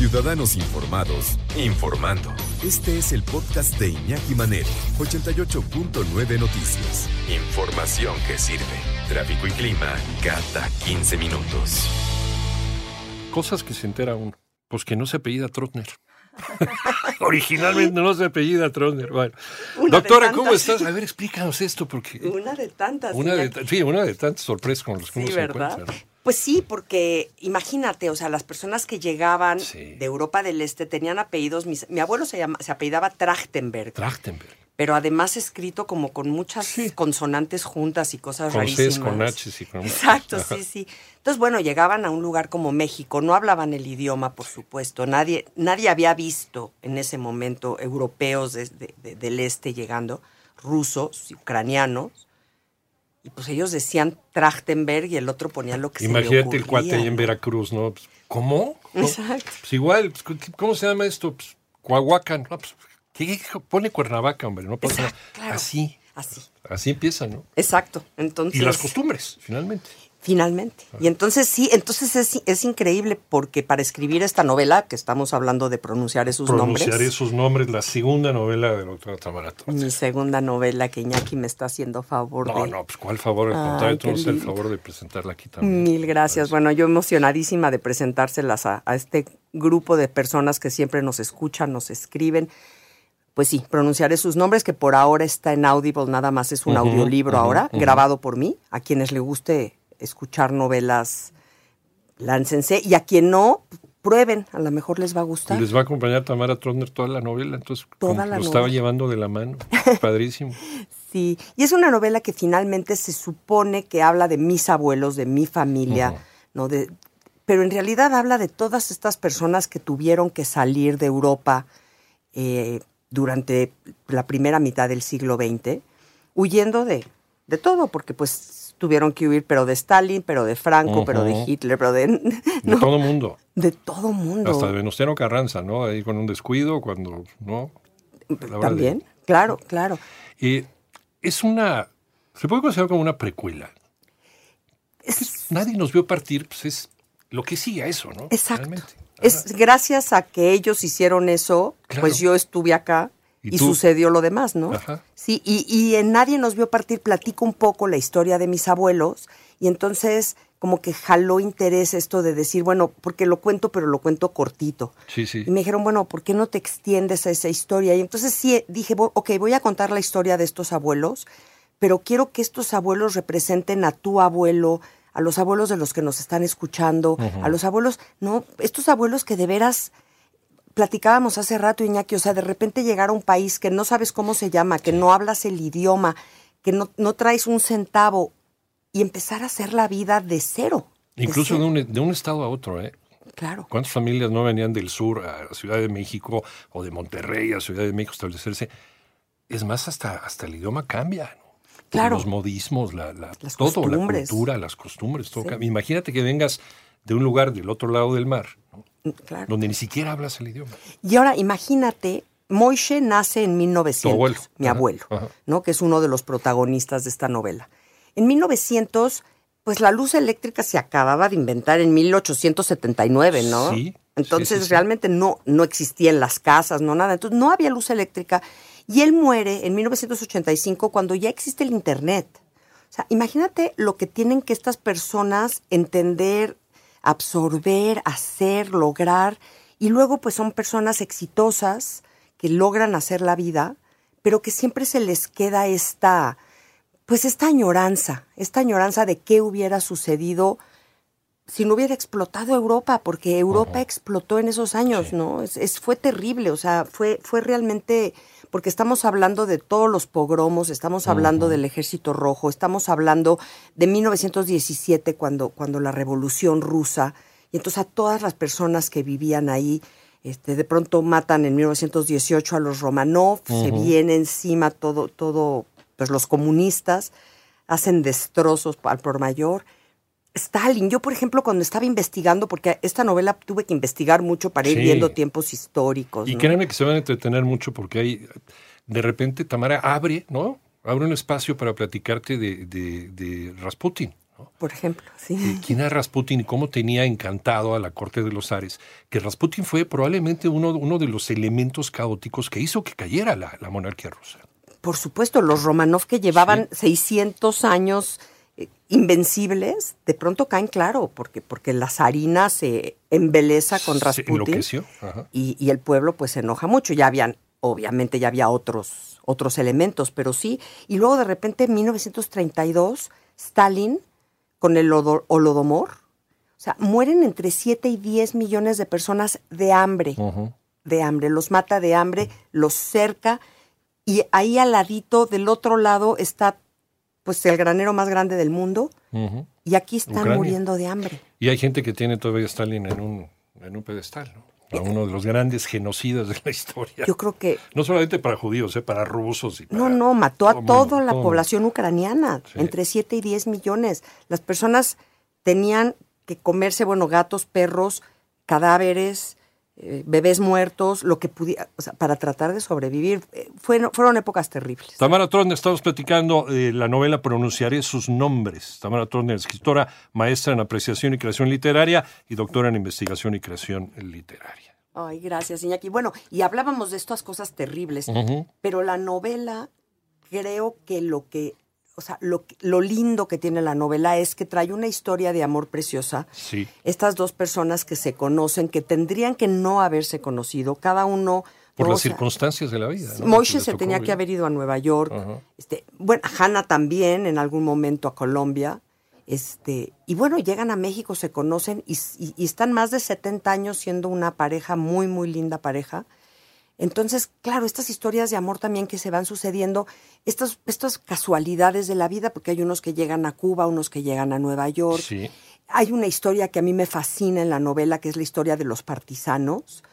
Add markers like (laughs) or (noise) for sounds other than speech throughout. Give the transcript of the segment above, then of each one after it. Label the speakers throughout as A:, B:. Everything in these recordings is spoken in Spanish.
A: Ciudadanos informados, informando. Este es el podcast de Iñaki Manero, 88.9 Noticias. Información que sirve. Tráfico y clima cada 15 minutos.
B: Cosas que se entera uno. Pues que no se apellida Trotner. (laughs) Originalmente no se apellida Trotner. Bueno.
C: Una
B: Doctora, ¿cómo estás? A ver, explícanos esto, porque.
C: Una de tantas.
B: Una de, sí, una de tantas sorpresas con las que
C: Sí,
B: uno se
C: ¿verdad?
B: encuentra. ¿no?
C: Pues sí, porque imagínate, o sea, las personas que llegaban
B: Sí.
C: de Europa del Este tenían apellidos. mis- mi abuelo se, llama, se apellidaba Trachtenberg,
B: Trachtenberg.
C: pero además escrito como con muchas
B: Sí.
C: consonantes juntas y cosas
B: Con
C: rarísimas.
B: Cs, con Hs y con.
C: Exacto, sí, sí. Entonces, bueno, llegaban a un lugar como México, no hablaban el idioma, por supuesto. Nadie, nadie había visto en ese momento europeos de- del este llegando, rusos, ucranianos. Y pues ellos decían Trachtenberg y el otro ponía lo que se le
B: Imagínate el cuate ahí en. Veracruz, ¿no? Pues, ¿Cómo? ¿No?
C: Exacto.
B: Pues igual, pues, ¿cómo se llama esto? Pues, Coahuacan. No, pues, ¿qué pone Cuernavaca, hombre? No pasa
C: Exacto,
B: nada.
C: claro.
B: Así,
C: Así.
B: así empieza, ¿no?
C: Exacto. Entonces,
B: Y las costumbres, finalmente.
C: Finalmente. Y entonces sí, entonces es, es increíble porque para escribir esta novela, que estamos hablando de pronunciar esos
B: Pronunciaré
C: nombres,
B: sus nombres, la segunda novela de la doctora Tamara Torres.
C: mi segunda novela que Iñaki me está haciendo favor
B: No,
C: de...
B: no, pues cuál favor, al
C: Ay,
B: contrario,
C: qué
B: tú nos el favor de presentarla aquí también.
C: Mil gracias. Bueno, yo emocionadísima de presentárselas a, a este grupo de personas que siempre nos escuchan, nos escriben. Pues sí, pronunciaré sus nombres, que por ahora está en Audible, nada más es un audiolibro ahora, grabado por mí. A quienes le guste escuchar novelas, láncense. Y a quien no, prueben, a lo mejor les va a gustar.
B: Les va a acompañar Tamara Trotner toda la novela, entonces
C: Toda la
B: lo estaba llevando de la mano. (laughs) Padrísimo.
C: Sí, y es una novela que finalmente se supone que habla de mis abuelos, de mi familia. ¿no? De, pero en realidad habla de todas estas personas que tuvieron que salir de Europa eh, durante la primera mitad del siglo XX, huyendo de, de todo, porque pues tuvieron que huir, pero de Stalin, pero de Franco, pero de. Hitler, pero de, (laughs)
B: De todo mundo.
C: de todo mundo.
B: Hasta de Venustiano Carranza, ¿no? Ahí con un descuido, cuando, ¿no? De-
C: También, claro, claro.
B: Y es una, se puede considerar como una precuela.
C: Es-
B: Nadie nos vio partir, pues es lo que sigue a eso, ¿no?
C: Exacto. Es gracias a que ellos hicieron eso,
B: Claro.
C: pues yo estuve acá
B: Y
C: sucedió lo demás, ¿no?
B: Ajá.
C: Sí, y, y en Nadie nos vio partir, platico un poco la historia de mis abuelos y entonces como que jaló interés esto de decir, bueno, porque lo cuento, pero lo cuento cortito.
B: Sí, sí.
C: Y me dijeron, bueno, ¿por qué no te extiendes a esa historia? Y entonces sí, dije, "Bo- ok, voy a contar la historia de estos abuelos, pero quiero que estos abuelos representen a tu abuelo, a los abuelos de los que nos están escuchando, a los abuelos, no, estos abuelos que de veras platicábamos hace rato, Iñaki, o sea, de repente llegar a un país que no sabes cómo se llama, que no hablas el idioma, que no, no traes un centavo y empezar a hacer la vida de cero.
B: Incluso de
C: cero.
B: un, de un estado a otro, ¿eh?
C: Claro.
B: ¿Cuántas familias no venían del sur a Ciudad de México o de Monterrey a Ciudad de México a establecerse? Es más, hasta, hasta el idioma cambia, ¿no?
C: Claro.
B: Los modismos, la, la-
C: Las
B: todo, la cultura, las costumbres, todo
C: Sí.
B: cambia. Imagínate que vengas de un lugar del otro lado del mar, ¿no?
C: Mm, Claro.
B: donde ni siquiera hablas el idioma.
C: Y ahora imagínate, Moishe nace en 1900,
B: Tu abuelo.
C: mi
B: Ajá,
C: abuelo,
B: ajá.
C: ¿no? que es uno de los protagonistas de esta novela. En 1900, pues la luz eléctrica se acababa de inventar en 1879, ¿no?
B: Sí,
C: Entonces
B: sí, sí, sí.
C: realmente no, no existía en las casas, no nada. Entonces no había luz eléctrica. Y él muere en 1985 cuando ya existe el Internet. O sea, imagínate lo que tienen que estas personas entender, absorber, hacer, lograr. Y luego pues son personas exitosas que logran hacer la vida, pero que siempre se les queda esta, pues esta añoranza, esta añoranza de qué hubiera sucedido si no hubiera explotado Europa, porque Europa explotó en esos años, ¿no? Es, es- fue terrible, o sea, fue, fue realmente, porque estamos hablando de todos los pogromos, estamos hablando del Ejército Rojo, estamos hablando de 1917, cuando, cuando la Revolución Rusa, y entonces a todas las personas que vivían ahí, este, de pronto matan en 1918 a los Romanov, se viene encima todo, todo, pues los comunistas, hacen destrozos al por mayor. Stalin, yo por ejemplo cuando estaba investigando, porque esta novela tuve que investigar mucho para ir
B: Sí.
C: viendo tiempos históricos.
B: Y
C: ¿no?
B: créanme que se van a entretener mucho porque hay, de repente Tamara abre, ¿no? Abre un espacio para platicarte de, de, de Rasputin. ¿no?
C: Por ejemplo, sí.
B: ¿Quién era Rasputin y cómo tenía encantado a la corte de los zares? Que Rasputin fue probablemente uno, uno de los elementos caóticos que hizo que cayera la, la monarquía rusa.
C: Por supuesto, los Romanov que llevaban 600 años invencibles, de pronto caen claro, porque, porque la zarina se embeleza con
B: Se
C: Rasputin.
B: Ajá.
C: y, y el pueblo pues se enoja mucho. Ya habían, obviamente ya había otros, otros elementos, pero sí. Y luego de repente en 1932, Stalin con el Holodomor, o sea, mueren entre 7 y 10 millones de personas de hambre, de hambre, los mata de hambre, los cerca y ahí al ladito del otro lado está pues el granero más grande del mundo y aquí están
B: Ucrania.
C: muriendo de hambre.
B: Y hay gente que tiene todavía Stalin en un, en un pedestal, ¿no? A uno de los grandes genocidas de la historia.
C: Yo creo que
B: No solamente para judíos, ¿eh? para rusos y para...
C: No, no, mató a
B: mundo,
C: toda la
B: todo
C: población ucraniana,
B: Sí.
C: entre 7 y 10 millones. Las personas tenían que comerse, bueno, gatos, perros, cadáveres, eh, bebés muertos, lo que pudiera, o sea, para tratar de sobrevivir. Eh, fueron, fueron épocas terribles.
B: Tamara Turner, estamos platicando de la novela Pronunciaré sus nombres. Tamara Turner, escritora, maestra en apreciación y creación literaria y doctora en investigación y creación literaria.
C: Ay, gracias, Iñaki. Bueno, y hablábamos de estas cosas terribles, pero la novela, creo que lo que, o sea, lo, lo lindo que tiene la novela es que trae una historia de amor preciosa.
B: Sí.
C: Estas dos personas que se conocen, que tendrían que no haberse conocido, cada uno...
B: Por
C: ¿no?
B: las
C: O sea,
B: circunstancias de la vida. ¿no?
C: Moishe se tenía que haber ido a Nueva York. Este, bueno, Hannah también en algún momento a Colombia. Este, y bueno, llegan a México, se conocen y, y- y están más de 70 años siendo una pareja, muy, muy linda pareja. Entonces, claro, estas historias de amor también que se van sucediendo, estas, estas casualidades de la vida, porque hay unos que llegan a Cuba, unos que llegan a Nueva York.
B: Sí.
C: Hay una historia que a mí me fascina en la novela, que es la historia de los partisanos,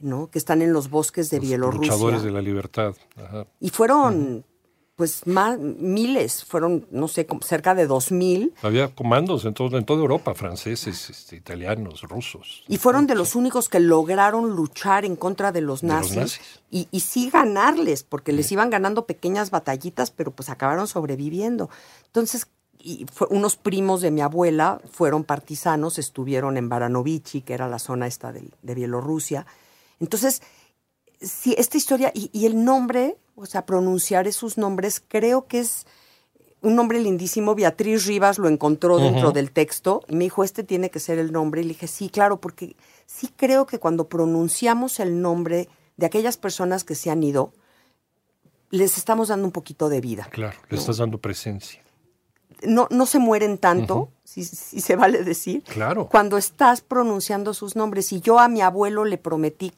C: ¿no? Que están en los bosques de
B: Los
C: Bielorrusia.
B: luchadores de la libertad. Ajá.
C: Y fueron, pues, más, miles, fueron, no sé, cerca de dos mil.
B: Había comandos en, todo, en toda Europa, franceses, este, italianos, rusos.
C: Y fueron de los únicos que lograron luchar en contra de los
B: De los
C: nazis. Y, y sí ganarles, porque les iban ganando pequeñas batallitas, pero pues acabaron sobreviviendo. Entonces, y fue- unos primos de mi abuela fueron partisanos, estuvieron en Baranovichi, que era la zona esta de, de Bielorrusia. Entonces, sí, esta historia y, y el nombre, o sea, pronunciar esos nombres, creo que es un nombre lindísimo. Beatriz Rivas lo encontró dentro del texto y me dijo, este tiene que ser el nombre. Y le dije, sí, claro, porque sí creo que cuando pronunciamos el nombre de aquellas personas que se han ido, les estamos dando un poquito de vida.
B: Claro, le estás dando presencia.
C: No, no se mueren tanto, si, si se vale decir,
B: Claro.
C: cuando estás pronunciando sus nombres. Y yo a mi abuelo le prometí,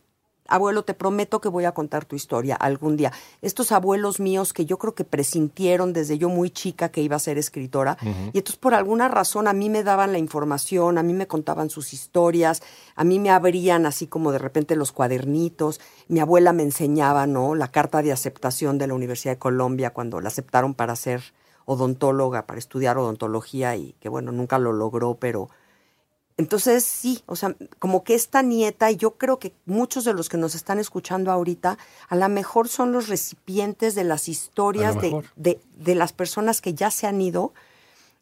C: abuelo, te prometo que voy a contar tu historia algún día. Estos abuelos míos que yo creo que presintieron desde yo muy chica que iba a ser escritora, y entonces por alguna razón a mí me daban la información, a mí me contaban sus historias, a mí me abrían así como de repente los cuadernitos, mi abuela me enseñaba, ¿no? La carta de aceptación de la Universidad de Colombia cuando la aceptaron para ser odontóloga, para estudiar odontología y que bueno, nunca lo logró, pero entonces sí, o sea, como que esta nieta, y yo creo que muchos de los que nos están escuchando ahorita, a lo mejor son los recipientes de las historias de, de, de las personas que ya se han ido.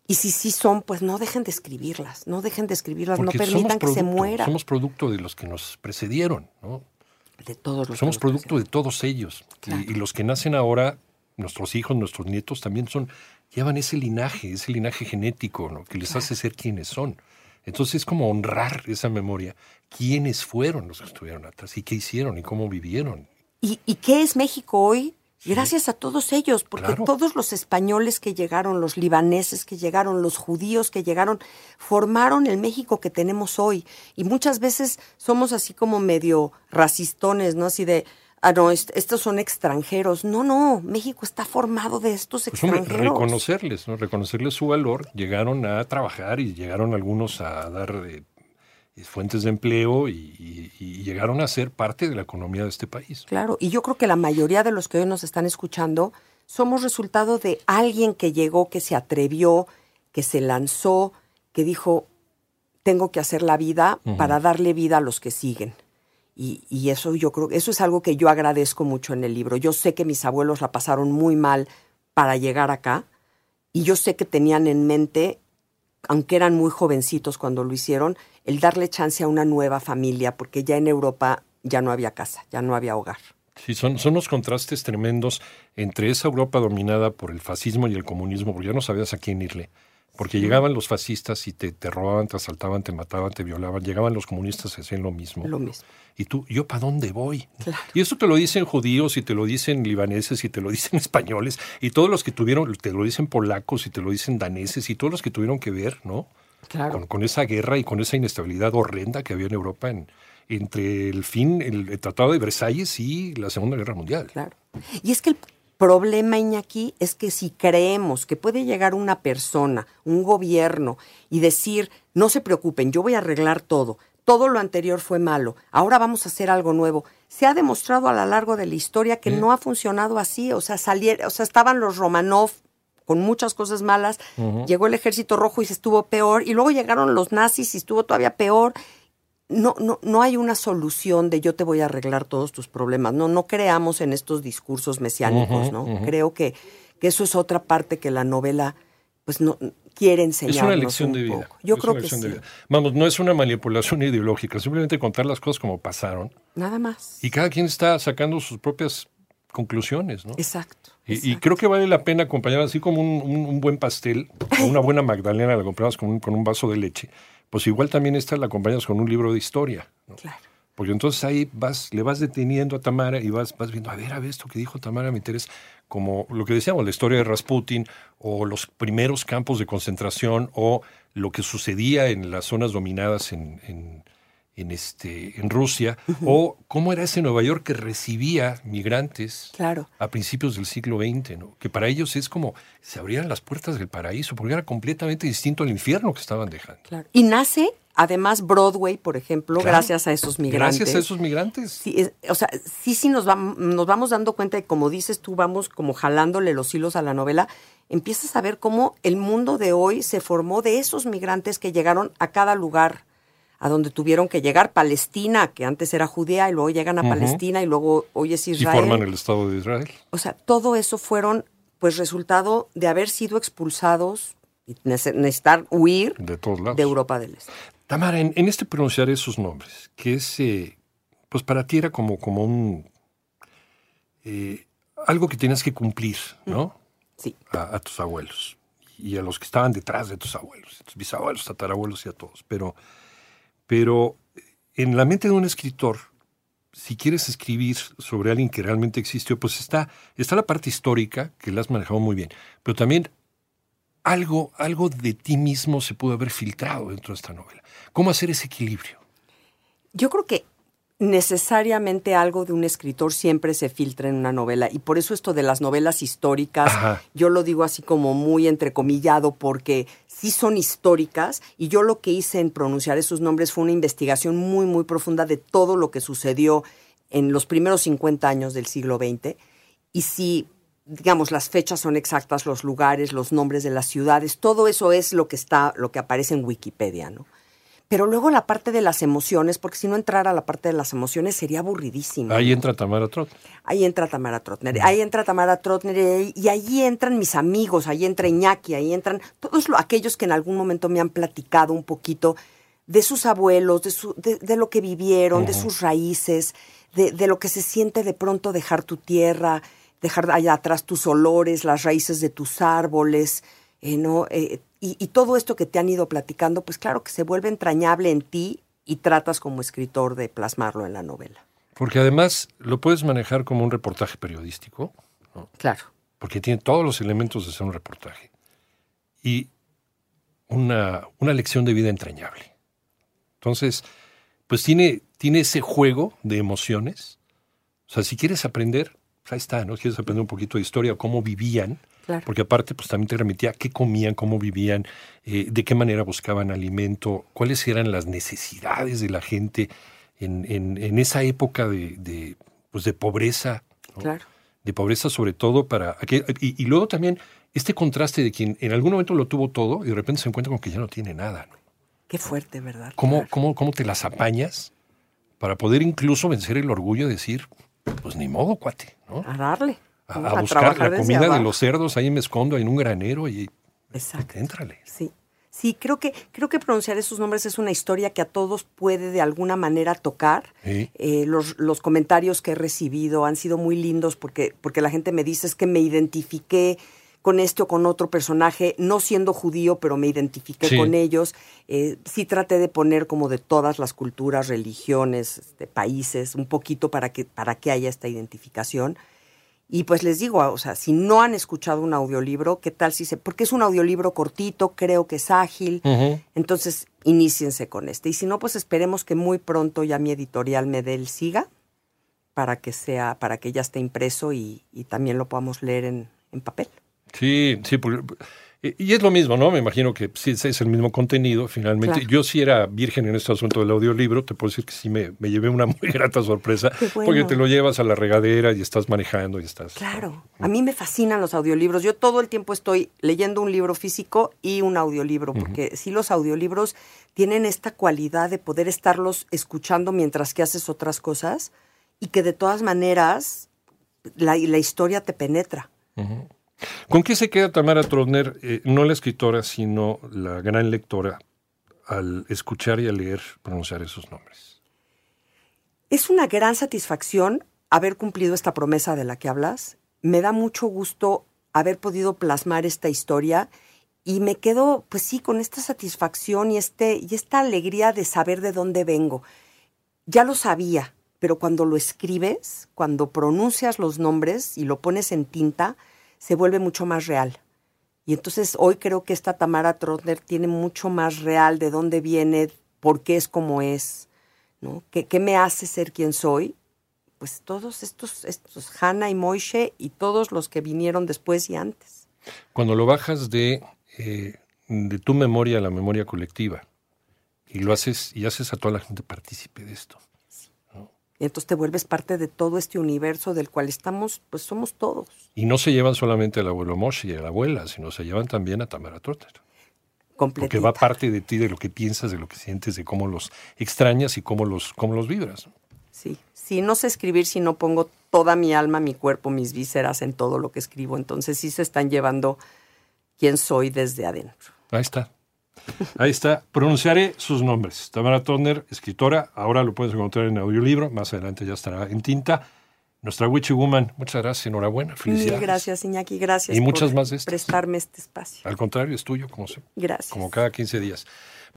C: Y si sí son, pues no dejen de escribirlas, no dejen de escribirlas, no permitan que se mueran.
B: Somos producto de los que nos precedieron, ¿no?
C: de todos los
B: Somos
C: que
B: producto de todos ellos.
C: Claro.
B: Y, los que nacen ahora, nuestros hijos, nuestros nietos, también son, llevan ese linaje, ese linaje genético, ¿no? que les hace ser quienes son. Entonces es como honrar esa memoria. ¿Quiénes fueron los que estuvieron atrás? ¿Y qué hicieron? ¿Y cómo vivieron?
C: ¿Y, y qué es México hoy? Gracias a todos ellos, porque
B: Claro.
C: todos los españoles que llegaron, los libaneses que llegaron, los judíos que llegaron, formaron el México que tenemos hoy. Y muchas veces somos así como medio racistones, ¿no? Así de, ah, no, est- estos son extranjeros. No, no, México está formado de estos
B: Pues hombre,
C: extranjeros.
B: reconocerles, ¿no? Reconocerles su valor. Llegaron a trabajar y llegaron algunos a dar eh, eh, fuentes de empleo y, y- y llegaron a ser parte de la economía de este país.
C: Claro, y yo creo que la mayoría de los que hoy nos están escuchando somos resultado de alguien que llegó, que se atrevió, que se lanzó, que dijo, tengo que hacer la vida para darle vida a los que siguen. Y, eso yo creo, eso es algo que yo agradezco mucho en el libro. Yo sé que mis abuelos la pasaron muy mal para llegar acá y yo sé que tenían en mente, aunque eran muy jovencitos cuando lo hicieron, el darle chance a una nueva familia, porque ya en Europa ya no había casa, ya no había hogar.
B: Sí, son, son los contrastes tremendos entre esa Europa dominada por el fascismo y el comunismo, porque ya no sabías a quién irle. Porque llegaban los fascistas y te, te robaban, te asaltaban, te mataban, te violaban. Llegaban los comunistas y hacían lo mismo.
C: Lo mismo.
B: Y tú, ¿yo para dónde voy? Y eso te lo dicen judíos y te lo dicen libaneses y te lo (laughs) dicen españoles y todos los que tuvieron, te lo dicen polacos y te lo dicen daneses y todos los que tuvieron que ver, ¿no?
C: Claro.
B: Con, con esa guerra y con esa inestabilidad horrenda que había en Europa en- entre el fin, el, el Tratado de Versalles y la Segunda Guerra Mundial.
C: Claro. Y es que el problema, Iñaki, es que si creemos que puede llegar una persona, un gobierno, y decir, no se preocupen, yo voy a arreglar todo, todo lo anterior fue malo, ahora vamos a hacer algo nuevo. Se ha demostrado a lo largo de la historia que no ha funcionado así, o sea, salier- o sea, estaban los Romanov con muchas cosas malas, llegó el ejército rojo y se estuvo peor, y luego llegaron los nazis y estuvo todavía peor, no, no, no hay una solución de yo te voy a arreglar todos tus problemas. No, no creamos en estos discursos mesiánicos, ¿no? Creo que, que eso es otra parte que la novela, pues no quiere
B: Es
C: enseñarnos
B: una lección
C: un
B: de vida.
C: poco. Yo
B: es
C: creo que sí.
B: Vamos, no es una manipulación (laughs) ideológica, simplemente contar las cosas como pasaron
C: Nada más.
B: y cada quien está sacando sus propias conclusiones, ¿no?
C: Exacto.
B: Y, creo que vale la pena acompañar así como un, un- un buen pastel o una (laughs) buena magdalena la comprabas con un, con un vaso de leche. Pues igual también esta la acompañas con un libro de historia. ¿no?
C: Claro.
B: Porque entonces ahí vas, le vas deteniendo a Tamara y vas, vas viendo, a ver, a ver, esto que dijo Tamara me interesa, como lo que decíamos, la historia de Rasputin, o los primeros campos de concentración, o lo que sucedía en las zonas dominadas en, en, en este, en Rusia, o cómo era ese Nueva York que recibía migrantes
C: Claro.
B: a principios del siglo XX, ¿no? que para ellos es como se abrieran las puertas del paraíso, porque era completamente distinto al infierno que estaban dejando.
C: Claro. Y nace, además, Broadway, por ejemplo,
B: Claro.
C: gracias a esos migrantes.
B: Gracias a esos migrantes.
C: Sí, es- o sea, sí, sí nos, vam- nos vamos dando cuenta de, como dices tú, vamos como jalándole los hilos a la novela, empiezas a ver cómo el mundo de hoy se formó de esos migrantes que llegaron a cada lugar a donde tuvieron que llegar, Palestina, que antes era judía, y luego llegan a Palestina, y luego hoy es
B: Y
C: Israel.
B: forman el Estado de Israel.
C: O sea, todo eso fueron, pues, resultado de haber sido expulsados y nece- necesitar huir
B: De todos lados.
C: de Europa del Este.
B: Tamara, en, en este pronunciar esos nombres, que es, eh, pues para ti era como, como un, eh, algo que tenías que cumplir, ¿no?
C: Sí.
B: A, a tus abuelos y a los que estaban detrás de tus abuelos, tus bisabuelos, tatarabuelos y a todos. Pero, pero en la mente de un escritor, si quieres escribir sobre alguien que realmente existió, pues está, está la parte histórica, que la has manejado muy bien, pero también algo, algo de ti mismo se pudo haber filtrado dentro de esta novela. ¿Cómo hacer ese equilibrio?
C: Yo creo que necesariamente algo de un escritor siempre se filtra en una novela y por eso esto de las novelas históricas,
B: Ajá.
C: yo lo digo así como muy entrecomillado porque sí son históricas y yo lo que hice en pronunciar esos nombres fue una investigación muy muy profunda de todo lo que sucedió en los primeros 50 años del siglo XX y si digamos las fechas son exactas, los lugares, los nombres de las ciudades, todo eso es lo que está lo que aparece en Wikipedia, ¿no? Pero luego la parte de las emociones, porque si no entrara la parte de las emociones sería aburridísimo.
B: Ahí entra Tamara Trot.
C: Ahí entra Tamara Trotner, ahí entra Tamara Trotner y ahí entran mis amigos, ahí entra Iñaki, ahí entran todos lo- aquellos que en algún momento me han platicado un poquito de sus abuelos, de, su, de, de lo que vivieron, de sus raíces, de, de lo que se siente de pronto dejar tu tierra, dejar allá atrás tus olores, las raíces de tus árboles, eh, ¿no? Eh, y, y todo esto que te han ido platicando, pues claro que se vuelve entrañable en ti y tratas como escritor de plasmarlo en la novela.
B: Porque además lo puedes manejar como un reportaje periodístico,
C: Claro.
B: porque tiene todos los elementos de ser un reportaje. Y una, una lección de vida entrañable. Entonces, pues tiene, tiene ese juego de emociones. O sea, si quieres aprender, pues ahí está, ¿no? Quieres aprender un poquito de historia, cómo vivían,
C: Claro.
B: Porque aparte, pues también te remitía qué comían, cómo vivían, eh, de qué manera buscaban alimento, cuáles eran las necesidades de la gente en, en- en esa época de, de, pues de pobreza. ¿no?
C: Claro.
B: De pobreza sobre todo para... aquel- y, y luego también este contraste de quien en algún momento lo tuvo todo y de repente se encuentra con que ya no tiene nada. ¿no?
C: Qué fuerte, ¿verdad?
B: ¿Cómo,
C: Claro.
B: cómo, ¿Cómo te las apañas para poder incluso vencer el orgullo de decir, pues ni modo, cuate, ¿no?
C: A darle.
B: A, buscar la comida de los cerdos, ahí me escondo en un granero y
C: Exacto.
B: éntrale.
C: Sí. Sí, creo que, creo que pronunciar esos nombres es una historia que a todos puede de alguna manera tocar.
B: Sí.
C: Eh, los, los comentarios que he recibido han sido muy lindos porque, porque la gente me dice es que me identifiqué con este o con otro personaje, no siendo judío, pero me identifiqué
B: Sí.
C: con ellos. Eh, sí traté de poner como de todas las culturas, religiones, este, países, un poquito para que, para que haya esta identificación. Y pues les digo, o sea, si no han escuchado un audiolibro, ¿qué tal si se...? Porque es un audiolibro cortito, creo que es ágil, entonces iníciense con este. Y si no, pues esperemos que muy pronto ya mi editorial me dé el siga para que sea, para que ya esté impreso y, y también lo podamos leer en, en papel.
B: Sí, sí, porque- y es lo mismo, ¿no? Me imagino que sí es el mismo contenido, finalmente.
C: Claro.
B: Yo sí era virgen en este asunto del audiolibro, te puedo decir que sí me, me llevé una muy (laughs) grata sorpresa,
C: bueno.
B: porque te lo llevas a la regadera y estás manejando y estás...
C: Claro, a mí me fascinan los audiolibros. Yo todo el tiempo estoy leyendo un libro físico y un audiolibro, porque sí los audiolibros tienen esta cualidad de poder estarlos escuchando mientras que haces otras cosas y que de todas maneras la, la historia te penetra.
B: ¿Con qué se queda Tamara Trotner, eh, no la escritora, sino la gran lectora, al escuchar y al leer pronunciar esos nombres?
C: Es una gran satisfacción haber cumplido esta promesa de la que hablas. Me da mucho gusto haber podido plasmar esta historia y me quedo, pues sí, con esta satisfacción y, este, y esta alegría de saber de dónde vengo. Ya lo sabía, pero cuando lo escribes, cuando pronuncias los nombres y lo pones en tinta, se vuelve mucho más real. Y entonces hoy creo que esta Tamara Trotner tiene mucho más real de dónde viene, por qué es como es, ¿no? ¿Qué, qué me hace ser quien soy? Pues todos estos, estos Hannah y Moishe y todos los que vinieron después y antes.
B: Cuando lo bajas de, eh, de tu memoria a la memoria colectiva y lo haces y haces a toda la gente partícipe de esto.
C: Entonces te vuelves parte de todo este universo del cual estamos, pues somos todos.
B: Y no se llevan solamente al abuelo Moshe y a la abuela, sino se llevan también a Tamara Trotner. Porque va parte de ti, de lo que piensas, de lo que sientes, de cómo los extrañas y cómo los, cómo los vibras.
C: Sí, sí, no sé escribir si no pongo toda mi alma, mi cuerpo, mis vísceras en todo lo que escribo. Entonces sí se están llevando quién soy desde adentro.
B: Ahí está. Ahí está. Pronunciaré sus nombres. Tamara Trotner, escritora. Ahora lo puedes encontrar en audiolibro. Más adelante ya estará en tinta. Nuestra Witchy Woman. Muchas gracias. Enhorabuena. Felicidades.
C: Mil gracias, Iñaki. Gracias
B: Y muchas
C: por
B: más de
C: prestarme este espacio.
B: Al contrario, es tuyo, como, se-
C: Gracias.
B: como cada 15 días.